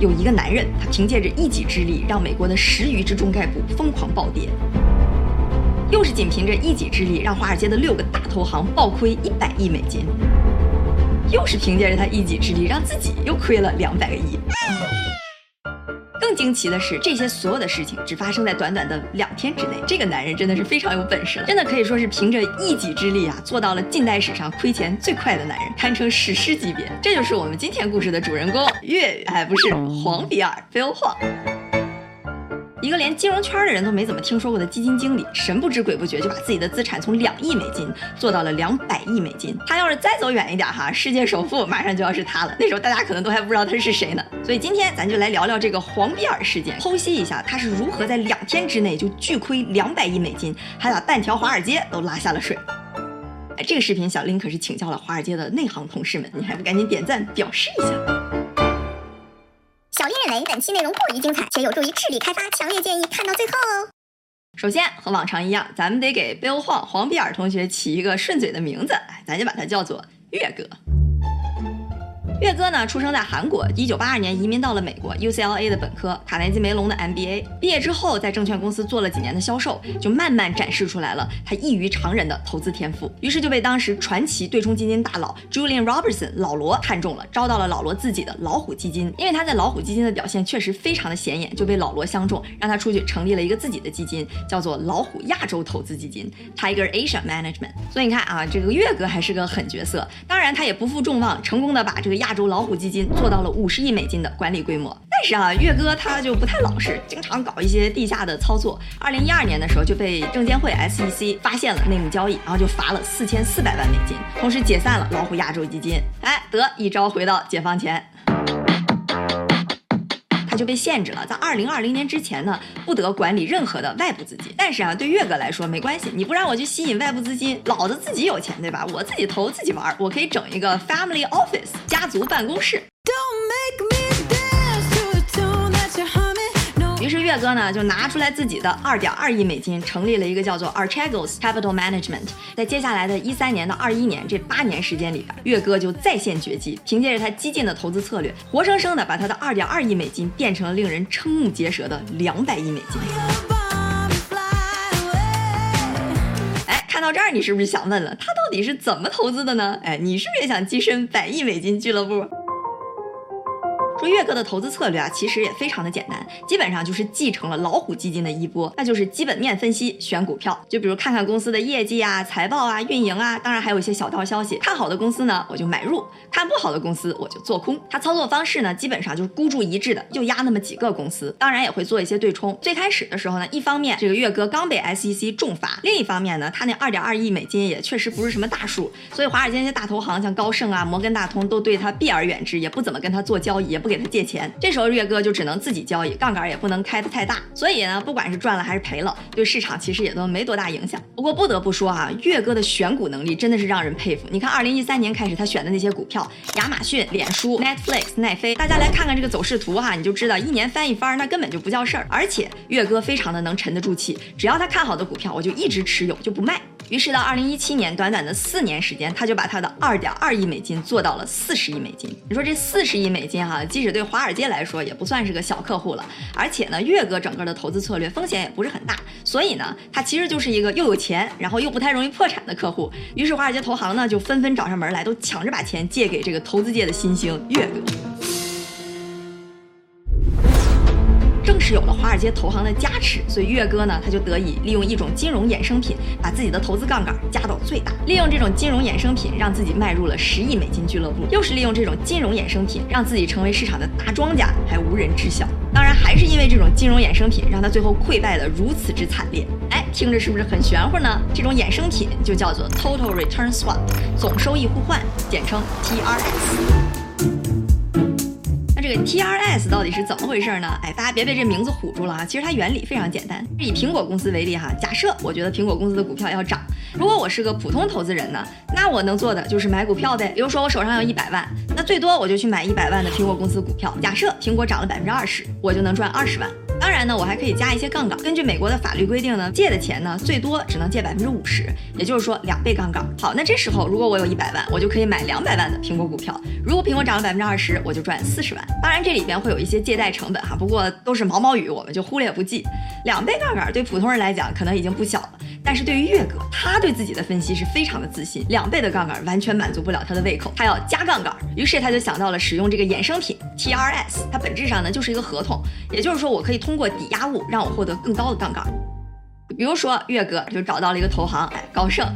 有一个男人，他凭借着一己之力，让美国的十余只中概股疯狂暴跌；又是仅凭着一己之力，让华尔街的六个大投行暴亏一百亿美金；又是凭借着他一己之力，让自己又亏了两百个亿。惊奇的是，这些所有的事情只发生在短短的两天之内。这个男人真的是非常有本事了，真的可以说是凭着一己之力啊，做到了近代史上亏钱最快的男人，堪称史诗级别。这就是我们今天故事的主人公岳，哎，不是黄比尔 Bill Huang。一个连金融圈的人都没怎么听说过的基金经理，神不知鬼不觉就把自己的资产从两亿美金做到了两百亿美金。他要是再走远一点哈，世界首富马上就要是他了。那时候大家可能都还不知道他是谁呢。所以今天咱就来聊聊这个黄比尔事件，剖析一下他是如何在两天之内就巨亏两百亿美金，还把半条华尔街都拉下了水。哎，这个视频小林可是请教了华尔街的内行同事们，你还不赶紧点赞表示一下？本期内容过于精彩，且有助于智力开发，强烈建议看到最后哦。首先和往常一样，咱们得给 Bill 黄黄比尔同学起一个顺嘴的名字，咱就把它叫做月哥。岳哥呢，出生在韩国，一九八二年移民到了美国 UCLA 的本科，卡耐基梅隆的 MBA。毕业之后，在证券公司做了几年的销售，就慢慢展示出来了他异于常人的投资天赋。于是就被当时传奇对冲基金大佬 Julian Robertson 老罗看中了，招到了老罗自己的老虎基金。因为他在老虎基金的表现确实非常的显眼，就被老罗相中，让他出去成立了一个自己的基金，叫做老虎亚洲投资基金 Tiger Asia Management。所以你看啊，这个岳哥还是个狠角色。当然，他也不负众望，成功的把这个亚亚洲老虎基金做到了五十亿美金的管理规模，但是啊，岳哥他就不太老实，经常搞一些地下的操作。二零一二年的时候就被证监会 SEC 发现了内幕交易，然后就罚了四千四百万美金，同时解散了老虎亚洲基金。哎，得一招回到解放前。就被限制了，在二零二零年之前呢，不得管理任何的外部资金。但是啊，对月哥来说没关系，你不让我去吸引外部资金，老子自己有钱，对吧？我自己投自己玩，我可以整一个 family office 家族办公室。于是岳哥呢就拿出来自己的二点二亿美金，成立了一个叫做 Archegos Capital Management。在接下来的一三年到二一年这八年时间里边，岳哥就再现绝技，凭借着他激进的投资策略，活生生的把他的二点二亿美金变成了令人瞠目结舌的两百亿美金。哎，看到这儿，你是不是想问了，他到底是怎么投资的呢？哎，你是不是也想跻身百亿美金俱乐部？说岳哥的投资策略啊，其实也非常的简单，基本上就是继承了老虎基金的衣钵，那就是基本面分析选股票。就比如看看公司的业绩啊、财报啊、运营啊，当然还有一些小道消息。看好的公司呢，我就买入；看不好的公司，我就做空。他操作方式呢，基本上就是孤注一掷的，就压那么几个公司，当然也会做一些对冲。最开始的时候呢，一方面这个岳哥刚被 SEC 重罚，另一方面呢，他那二点二亿美金也确实不是什么大数，所以华尔街那些大投行像高盛啊、摩根大通都对他避而远之，也不怎么跟他做交易，也不。给他借钱，这时候月哥就只能自己交易，杠杆也不能开得太大，所以呢，不管是赚了还是赔了，对市场其实也都没多大影响。不过不得不说啊，月哥的选股能力真的是让人佩服。你看，二零一三年开始他选的那些股票，亚马逊、脸书、Netflix、奈飞，大家来看看这个走势图哈，你就知道一年翻一番，那根本就不叫事儿。而且月哥非常的能沉得住气，只要他看好的股票，我就一直持有，就不卖。于是到二零一七年，短短的四年时间，他就把他的二点二亿美金做到了四十亿美金。你说这四十亿美金哈，即使对华尔街来说也不算是个小客户了。而且呢，岳哥整个的投资策略风险也不是很大，所以呢，他其实就是一个又有钱，然后又不太容易破产的客户。于是华尔街投行呢就纷纷找上门来，都抢着把钱借给这个投资界的新星岳哥。有了华尔街投行的加持，所以岳哥呢，他就得以利用一种金融衍生品，把自己的投资杠杆加到最大。利用这种金融衍生品，让自己迈入了十亿美金俱乐部。又是利用这种金融衍生品，让自己成为市场的大庄家，还无人知晓。当然，还是因为这种金融衍生品，让他最后溃败的如此之惨烈。哎，听着是不是很玄乎呢？这种衍生品就叫做 Total Return Swap，总收益互换，简称 TRS。这 TRS 到底是怎么回事呢？哎，大家别被这名字唬住了啊！其实它原理非常简单。以苹果公司为例哈，假设我觉得苹果公司的股票要涨，如果我是个普通投资人呢，那我能做的就是买股票呗。比如说我手上有一百万，那最多我就去买一百万的苹果公司股票。假设苹果涨了百分之二十，我就能赚二十万。当然呢，我还可以加一些杠杆。根据美国的法律规定呢，借的钱呢最多只能借百分之五十，也就是说两倍杠杆。好，那这时候如果我有一百万，我就可以买两百万的苹果股票。如果苹果涨了百分之二十，我就赚四十万。当然这里边会有一些借贷成本哈，不过都是毛毛雨，我们就忽略不计。两倍杠杆对普通人来讲可能已经不小了。但是对于岳哥，他对自己的分析是非常的自信，两倍的杠杆完全满足不了他的胃口，他要加杠杆。于是他就想到了使用这个衍生品 TRS，它本质上呢就是一个合同，也就是说我可以通过抵押物让我获得更高的杠杆。比如说岳哥就找到了一个投行，哎，高盛。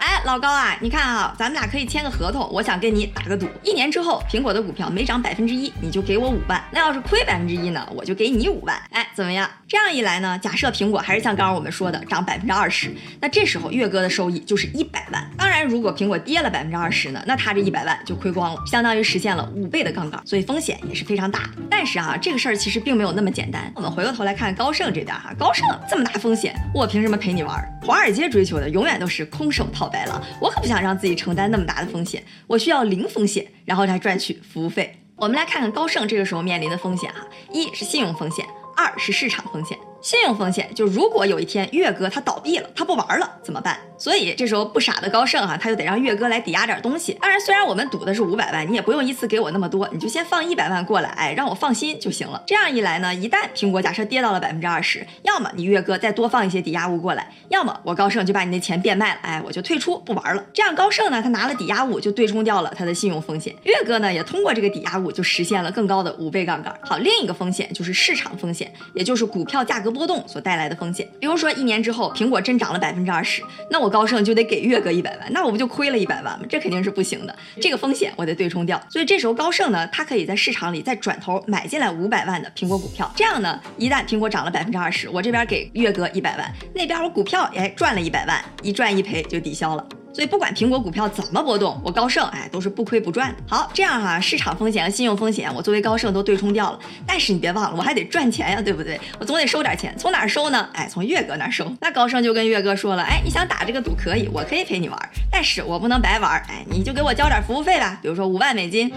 哎，老高啊，你看啊，咱们俩可以签个合同，我想跟你打个赌，一年之后苹果的股票每涨百分之一，你就给我五万，那要是亏百分之一呢，我就给你五万。哎，怎么样？这样一来呢，假设苹果还是像刚刚我们说的涨百分之二十，那这时候月哥的收益就是一百万。当然，如果苹果跌了百分之二十呢，那他这一百万就亏光了，相当于实现了五倍的杠杆，所以风险也是非常大。但是啊，这个事儿其实并没有那么简单。我们回过头来看高盛这边哈，高盛这么大风险，我凭什么陪你玩？华尔街追求的永远都是空手套白了，我可不想让自己承担那么大的风险，我需要零风险，然后来赚取服务费。我们来看看高盛这个时候面临的风险哈，一是信用风险，二是市场风险。信用风险就如果有一天岳哥他倒闭了，他不玩了怎么办？所以这时候不傻的高盛哈，他就得让岳哥来抵押点东西。当然，虽然我们赌的是五百万，你也不用一次给我那么多，你就先放一百万过来，哎，让我放心就行了。这样一来呢，一旦苹果假设跌到了百分之二十，要么你岳哥再多放一些抵押物过来，要么我高盛就把你那钱变卖了，哎，我就退出不玩了。这样高盛呢，他拿了抵押物就对冲掉了他的信用风险，岳哥呢也通过这个抵押物就实现了更高的五倍杠杆。好，另一个风险就是市场风险，也就是股票价格波动所带来的风险。比如说一年之后苹果真涨了百分之二十，那我高盛就得给。月哥一百万，那我不就亏了一百万吗？这肯定是不行的，这个风险我得对冲掉。所以这时候高盛呢，他可以在市场里再转头买进来五百万的苹果股票。这样呢，一旦苹果涨了百分之二十，我这边给月哥一百万，那边我股票哎赚了一百万，一赚一赔就抵消了。所以不管苹果股票怎么波动，我高盛哎都是不亏不赚的。好，这样哈，市场风险和信用风险我作为高盛都对冲掉了。但是你别忘了，我还得赚钱呀，对不对？我总得收点钱，从哪收呢？哎，从月哥那收。那高盛就跟月哥说了，哎，你想打这个赌可以，我可以陪你玩，但是我不能白玩，哎，你就给我交点服务费吧，比如说五万美金。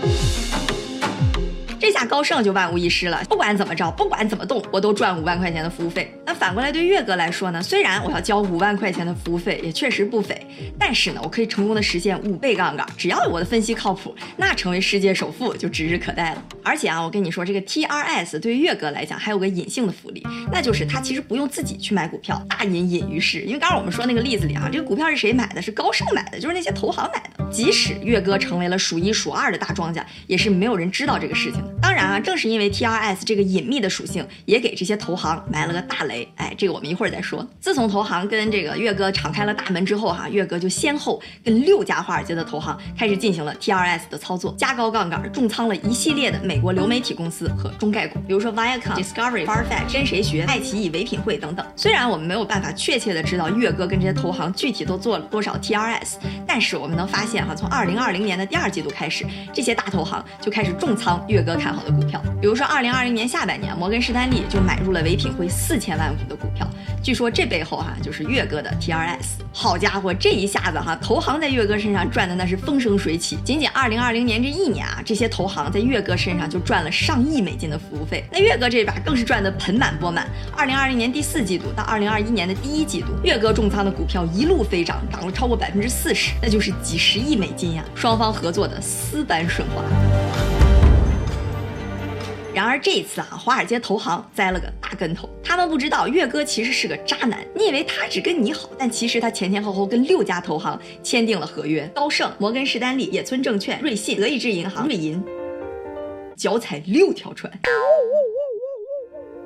这下高盛就万无一失了，不管怎么着，不管怎么动，我都赚五万块钱的服务费。那反过来对月哥来说呢？虽然我要交五万块钱的服务费，也确实不菲，但是呢，我可以成功的实现五倍杠杆。只要我的分析靠谱，那成为世界首富就指日可待了。而且啊，我跟你说，这个 TRS 对于岳哥来讲还有个隐性的福利，那就是他其实不用自己去买股票，大隐隐于市。因为刚刚我们说那个例子里啊，这个股票是谁买的？是高盛买的，就是那些投行买的。即使岳哥成为了数一数二的大庄家，也是没有人知道这个事情的。当然啊，正是因为 TRS 这个隐秘的属性，也给这些投行埋了个大雷。哎，这个我们一会儿再说。自从投行跟这个岳哥敞开了大门之后，哈，岳哥就先后跟六家华尔街的投行开始进行了 TRS 的操作，加高杠杆，重仓了一系列的美国流媒体公司和中概股，比如说 Viacom、Discovery、Farfetch、跟谁学、爱奇艺、唯品会等等。虽然我们没有办法确切的知道月哥跟这些投行具体都做了多少 TRS，但是我们能发现哈，从二零二零年的第二季度开始，这些大投行就开始重仓月哥看好的股。票，比如说二零二零年下半年，摩根士丹利就买入了唯品会四千万股的股票。据说这背后哈就是月哥的 TRS。好家伙，这一下子哈，投行在月哥身上赚的那是风生水起。仅仅二零二零年这一年啊，这些投行在月哥身上就赚了上亿美金的服务费。那岳哥这把更是赚得盆满钵满。二零二零年第四季度到二零二一年的第一季度，岳哥重仓的股票一路飞涨，涨了超过百分之四十，那就是几十亿美金呀！双方合作的丝般顺滑。然而这一次啊，华尔街投行栽了个大跟头。他们不知道岳哥其实是个渣男。你以为他只跟你好，但其实他前前后后跟六家投行签订了合约：高盛、摩根士丹利、野村证券、瑞信、德意志银行、瑞银，脚踩六条船。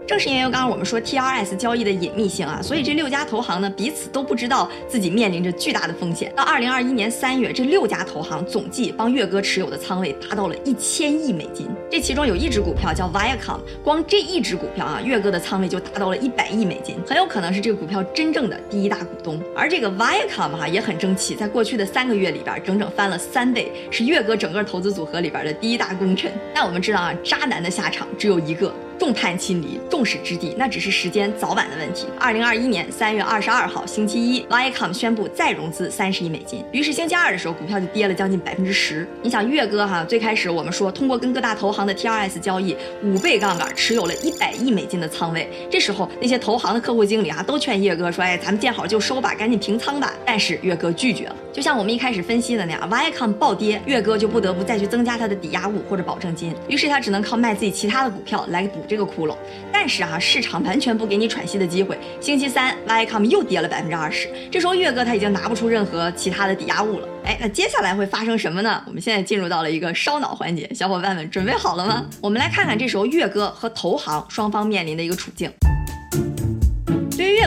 正是因为刚刚我们说 TRS 交易的隐秘性啊，所以这六家投行呢彼此都不知道自己面临着巨大的风险。到二零二一年三月，这六家投行总计帮岳哥持有的仓位达到了一千亿美金。这其中有一只股票叫 Viacom，光这一只股票啊，岳哥的仓位就达到了一百亿美金，很有可能是这个股票真正的第一大股东。而这个 Viacom 哈也很争气，在过去的三个月里边整整翻了三倍，是岳哥整个投资组合里边的第一大功臣。但我们知道啊，渣男的下场只有一个。众叛亲离，众矢之的，那只是时间早晚的问题。二零二一年三月二十二号星期一，Viacom 宣布再融资三十亿美金，于是星期二的时候，股票就跌了将近百分之十。你想，月哥哈，最开始我们说通过跟各大投行的 TRS 交易，五倍杠杆持有了一百亿美金的仓位，这时候那些投行的客户经理啊，都劝月哥说，哎，咱们见好就收吧，赶紧平仓吧。但是月哥拒绝了。就像我们一开始分析的那样，Viacom 暴跌，月哥就不得不再去增加他的抵押物或者保证金，于是他只能靠卖自己其他的股票来补这个窟窿。但是啊，市场完全不给你喘息的机会，星期三 Viacom 又跌了百分之二十，这时候月哥他已经拿不出任何其他的抵押物了。哎，那接下来会发生什么呢？我们现在进入到了一个烧脑环节，小伙伴们准备好了吗？我们来看看这时候月哥和投行双方面临的一个处境。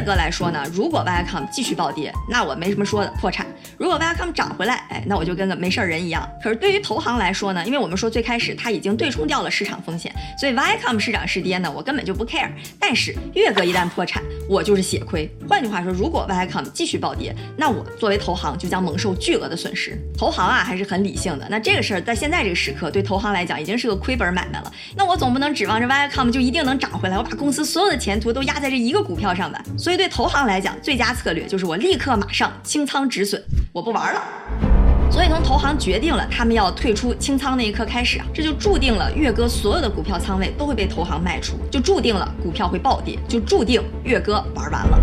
对于岳哥来说呢，如果 Viacom 继续暴跌，那我没什么说的，破产；如果 Viacom 涨回来，哎，那我就跟个没事人一样。可是对于投行来说呢，因为我们说最开始他已经对冲掉了市场风险，所以 Viacom 是涨是跌呢，我根本就不 care。但是月哥一旦破产，我就是血亏。换句话说，如果 Viacom 继续暴跌，那我作为投行就将蒙受巨额的损失。投行啊还是很理性的，那这个事儿在现在这个时刻对投行来讲已经是个亏本买卖了。那我总不能指望着 Viacom 就一定能涨回来，我把公司所有的前途都压在这一个股票上吧？所所以对投行来讲，最佳策略就是我立刻马上清仓止损，我不玩了。所以从投行决定了他们要退出清仓那一刻开始啊，这就注定了岳哥所有的股票仓位都会被投行卖出，就注定了股票会暴跌，就注定岳哥玩完了。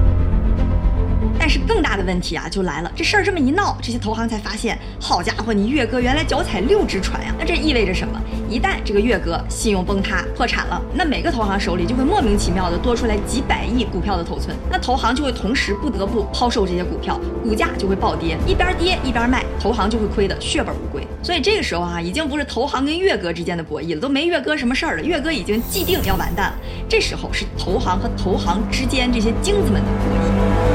但是更大的问题啊，就来了。这事儿这么一闹，这些投行才发现，好家伙，你岳哥原来脚踩六只船呀！那这意味着什么？一旦这个月哥信用崩塌、破产了，那每个投行手里就会莫名其妙的多出来几百亿股票的头寸，那投行就会同时不得不抛售这些股票，股价就会暴跌，一边跌一边卖，投行就会亏得血本无归。所以这个时候啊，已经不是投行跟月哥之间的博弈了，都没月哥什么事儿了，月哥已经既定要完蛋了。这时候是投行和投行之间这些精子们的博弈。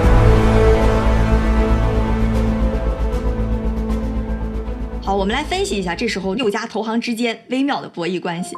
我们来分析一下这时候六家投行之间微妙的博弈关系。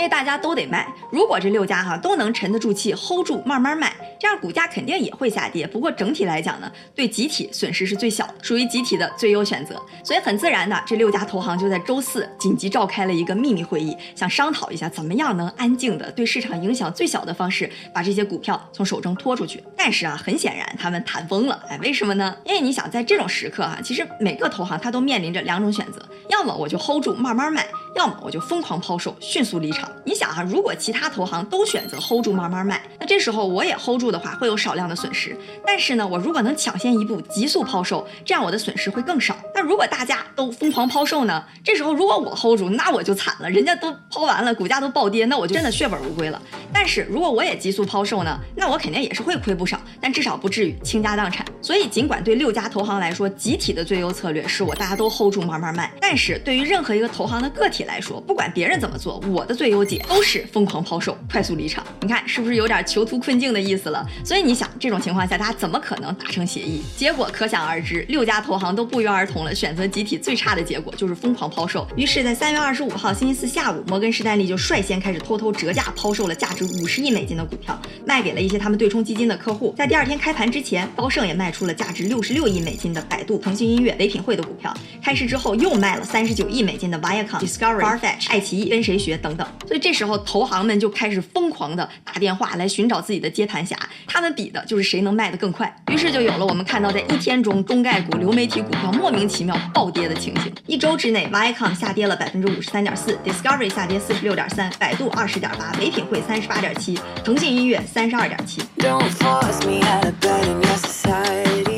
因为大家都得卖，如果这六家哈都能沉得住气，hold 住，慢慢卖，这样股价肯定也会下跌。不过整体来讲呢，对集体损失是最小，属于集体的最优选择。所以很自然的，这六家投行就在周四紧急召开了一个秘密会议，想商讨一下怎么样能安静的、对市场影响最小的方式把这些股票从手中拖出去。但是啊，很显然他们谈崩了。哎，为什么呢？因为你想在这种时刻哈，其实每个投行它都面临着两种选择，要么我就 hold 住，慢慢卖。要么我就疯狂抛售，迅速离场。你想啊，如果其他投行都选择 hold 住慢慢卖，那这时候我也 hold 住的话，会有少量的损失。但是呢，我如果能抢先一步急速抛售，这样我的损失会更少。那如果大家都疯狂抛售呢？这时候如果我 hold 住，那我就惨了，人家都抛完了，股价都暴跌，那我就真的血本无归了。但是如果我也急速抛售呢？那我肯定也是会亏不少，但至少不至于倾家荡产。所以尽管对六家投行来说，集体的最优策略是我大家都 hold 住慢慢卖，但是对于任何一个投行的个体来说，不管别人怎么做，我的最优解都是疯狂抛售，快速离场。你看是不是有点囚徒困境的意思了？所以你想，这种情况下，大家怎么可能达成协议？结果可想而知，六家投行都不约而同了，选择集体最差的结果就是疯狂抛售。于是，在三月二十五号星期四下午，摩根士丹利就率先开始偷偷折价抛售了价值五十亿美金的股票，卖给了一些他们对冲基金的客户。在第二天开盘之前，高盛也卖出了价值六十六亿美金的百度、腾讯音乐、唯品会的股票。开市之后，又卖了三十九亿美金的 Viacom、Discovery、Farfetch、爱奇艺、跟谁学等等。所以这时候，投行们就开始疯狂的打电话来寻找自己的接盘侠，他们比的就是谁能卖得更快。于是就有了我们看到在一天中中概股、流媒体股票莫名其妙暴跌的情形。一周之内，Viacom 下跌了百分之五十三点四，Discovery 下跌四十六点三，百度二十点八，唯品会三十八点七，腾讯音乐三十二点七。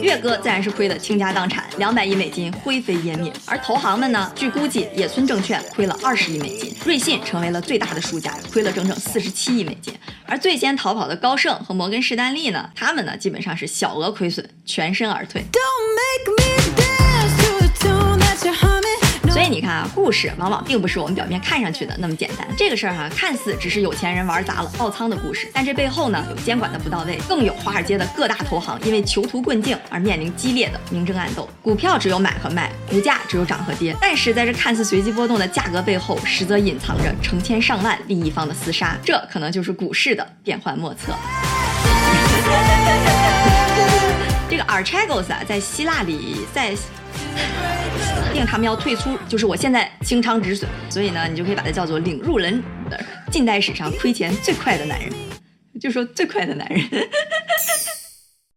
月哥自然是亏得倾家荡产，两百亿美金灰飞烟灭。而投行们呢？据估计，野村证券亏了二十亿美金，瑞信成为了最大的输家，亏了整整四十七亿美金。而最先逃跑的高盛和摩根士丹利呢？他们呢，基本上是小额亏损，全身而退。所以你看啊，故事往往并不是我们表面看上去的那么简单。这个事儿哈，看似只是有钱人玩砸了爆仓的故事，但这背后呢，有监管的不到位，更有华尔街的各大投行因为囚徒困境而面临激烈的明争暗斗。股票只有买和卖，股价只有涨和跌。但是在这看似随机波动的价格背后，实则隐藏着成千上万利益方的厮杀。这可能就是股市的变幻莫测。这个 Archegos 啊，在希腊里，在定他们要退出，就是我现在清仓止损，所以呢，你就可以把它叫做领入人近代史上亏钱最快的男人，就说最快的男人。